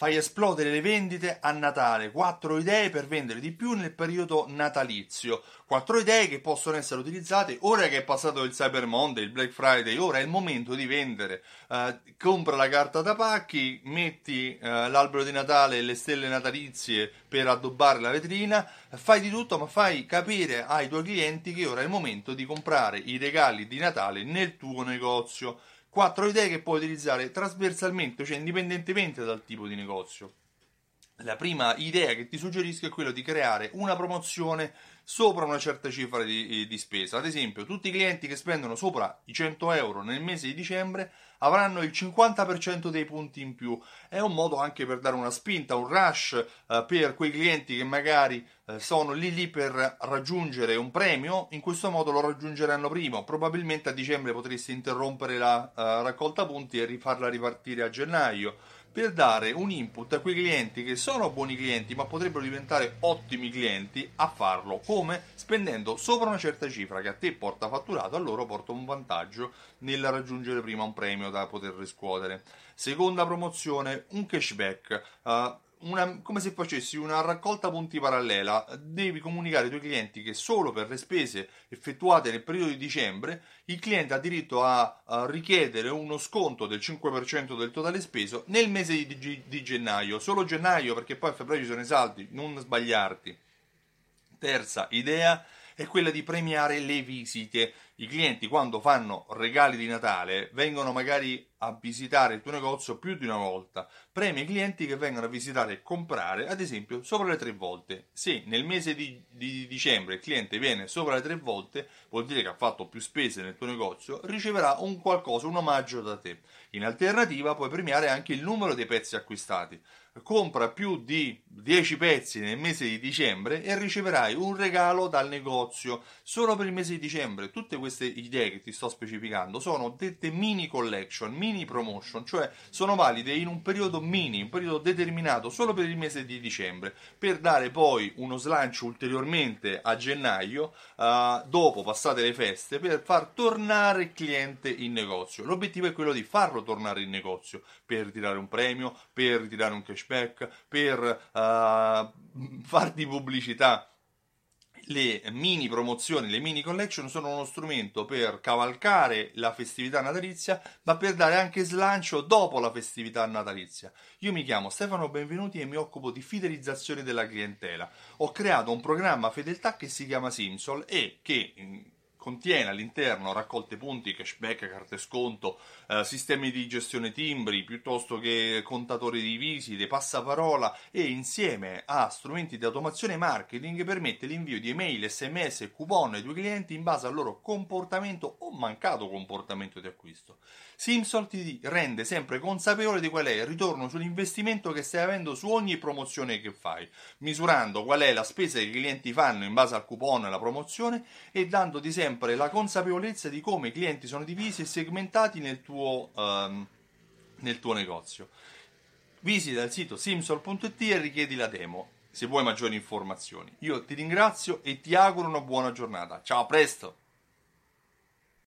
Fai esplodere le vendite a Natale. Quattro idee per vendere di più nel periodo natalizio. Quattro idee che possono essere utilizzate ora che è passato il Cyber Monday, il Black Friday. Ora è il momento di vendere. Uh, compra la carta da pacchi, metti uh, l'albero di Natale e le stelle natalizie per addobbare la vetrina. Fai di tutto, ma fai capire ai tuoi clienti che ora è il momento di comprare i regali di Natale nel tuo negozio quattro idee che puoi utilizzare trasversalmente, cioè indipendentemente dal tipo di negozio. La prima idea che ti suggerisco è quella di creare una promozione sopra una certa cifra di, di, spesa. Ad esempio, tutti i clienti che spendono sopra i 100 euro nel mese di dicembre avranno il 50% dei punti in più. È un modo anche per dare una spinta, un rush eh, per quei clienti che magari eh, sono lì lì per raggiungere un premio. In questo modo lo raggiungeranno prima. Probabilmente a dicembre potresti interrompere la uh, raccolta punti e rifarla ripartire a gennaio per dare un input a quei clienti che sono buoni clienti ma potrebbero diventare ottimi clienti a farlo. Come? Spendendo sopra una certa cifra che a te porta fatturato a loro porta un vantaggio nel raggiungere prima un premio da poter riscuotere. Seconda promozione un cashback. Uh, una, come se facessi una raccolta punti parallela, devi comunicare ai tuoi clienti che solo per le spese effettuate nel periodo di dicembre il cliente ha diritto a, a richiedere uno sconto del 5% del totale speso nel mese di, di, di gennaio, solo gennaio perché poi a febbraio ci sono i saldi, non sbagliarti. Terza idea è quella di premiare le visite. I clienti quando fanno regali di Natale vengono magari a visitare il tuo negozio più di una volta. Premi i clienti che vengono a visitare e comprare, ad esempio, sopra le tre volte. Se nel mese di, di, dicembre il cliente viene sopra le tre volte, vuol dire che ha fatto più spese nel tuo negozio, riceverà un qualcosa, un omaggio da te. In alternativa puoi premiare anche il numero dei pezzi acquistati compra più di 10 pezzi nel mese di dicembre e riceverai un regalo dal negozio solo per il mese di dicembre. Tutte queste idee che ti sto specificando sono dette mini collection, mini promotion, cioè sono valide in un periodo mini, un periodo determinato solo per il mese di dicembre, per dare poi uno slancio ulteriormente a gennaio, uh, dopo passate le feste, per far tornare il cliente in negozio. L'obiettivo è quello di farlo tornare in negozio per ritirare un premio, per ritirare un cashback per uh, farti pubblicità. Le mini promozioni, le mini collection sono uno strumento per cavalcare la festività natalizia, ma per dare anche slancio dopo la festività natalizia. Io mi chiamo Stefano Benvenuti e mi occupo di fidelizzazione della clientela. Ho creato un programma fedeltà che si chiama Simsol e che contiene all'interno raccolte punti, cashback, carte sconto, eh, sistemi di gestione timbri, piuttosto che contatori di visite, passaparola e insieme a strumenti di automazione marketing permette l'invio di email, sms e coupon ai tuoi clienti in base al loro comportamento o mancato comportamento di acquisto. Simsol ti rende sempre consapevole di qual è il ritorno sull'investimento che stai avendo su ogni promozione che fai, misurando qual è la spesa che i clienti fanno in base al coupon e alla promozione e dandoti sempre la consapevolezza di come i clienti sono divisi e segmentati nel tuo, um, nel tuo negozio. Visita il sito simsol.it e richiedi la demo se vuoi maggiori informazioni. Io ti ringrazio e ti auguro una buona giornata. Ciao, a presto!